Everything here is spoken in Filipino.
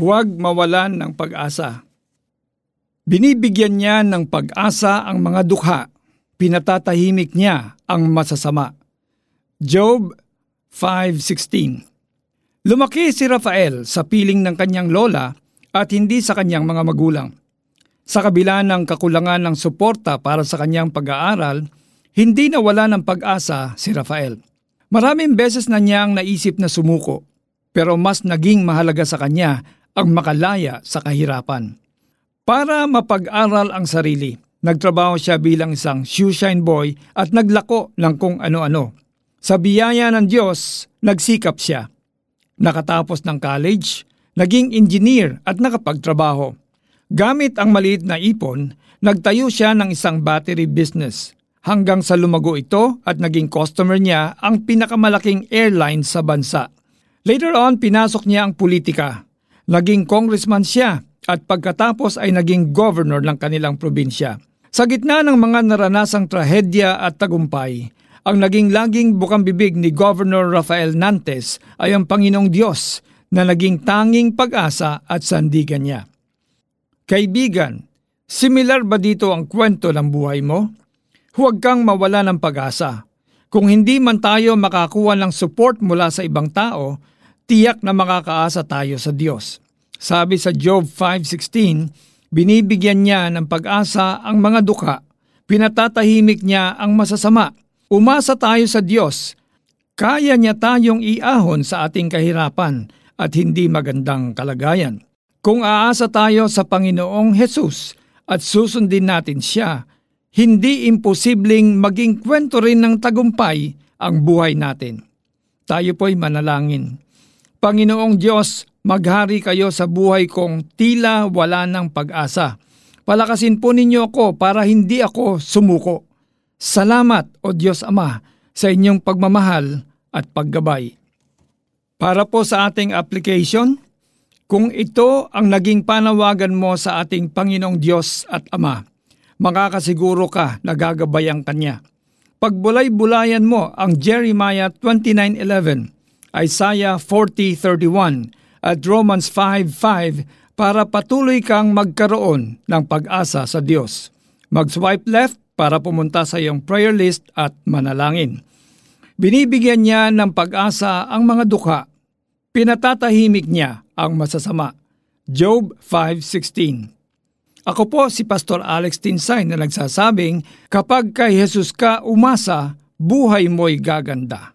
Huwag mawalan ng pag-asa. Binibigyan niya ng pag-asa ang mga dukha. Pinatatahimik niya ang masasama. Job 5.16 Lumaki si Rafael sa piling ng kanyang lola at hindi sa kanyang mga magulang. Sa kabila ng kakulangan ng suporta para sa kanyang pag-aaral, hindi nawala ng pag-asa si Rafael. Maraming beses na niyang naisip na sumuko, pero mas naging mahalaga sa kanya ang makalaya sa kahirapan. Para mapag-aral ang sarili, nagtrabaho siya bilang isang shoeshine boy at naglako ng kung ano-ano. Sa biyaya ng Diyos, nagsikap siya. Nakatapos ng college, naging engineer at nakapagtrabaho. Gamit ang maliit na ipon, nagtayo siya ng isang battery business hanggang sa lumago ito at naging customer niya ang pinakamalaking airline sa bansa. Later on, pinasok niya ang politika. Naging congressman siya at pagkatapos ay naging governor ng kanilang probinsya. Sa gitna ng mga naranasang trahedya at tagumpay, ang naging laging bukang bibig ni Governor Rafael Nantes ay ang Panginoong Diyos na naging tanging pag-asa at sandigan niya. Kaibigan, similar ba dito ang kwento ng buhay mo? Huwag kang mawala ng pag-asa. Kung hindi man tayo makakuha ng support mula sa ibang tao, tiyak na makakaasa tayo sa Diyos. Sabi sa Job 5.16, binibigyan niya ng pag-asa ang mga duka, pinatatahimik niya ang masasama. Umasa tayo sa Diyos. Kaya niya tayong iahon sa ating kahirapan at hindi magandang kalagayan. Kung aasa tayo sa Panginoong Hesus at susundin natin siya, hindi imposibleng maging kwento rin ng tagumpay ang buhay natin. Tayo po'y manalangin. Panginoong Diyos, Maghari kayo sa buhay kong tila wala ng pag-asa. Palakasin po ninyo ako para hindi ako sumuko. Salamat, O Diyos Ama, sa inyong pagmamahal at paggabay. Para po sa ating application, kung ito ang naging panawagan mo sa ating Panginoong Diyos at Ama, makakasiguro ka na gagabayan Kanya. Pagbulay-bulayan mo ang Jeremiah 29.11, Isaiah 40.31, at Romans 5.5 para patuloy kang magkaroon ng pag-asa sa Diyos. Mag-swipe left para pumunta sa iyong prayer list at manalangin. Binibigyan niya ng pag-asa ang mga dukha. Pinatatahimik niya ang masasama. Job 5.16 Ako po si Pastor Alex Tinsay na nagsasabing, kapag kay Jesus ka umasa, buhay mo'y gaganda.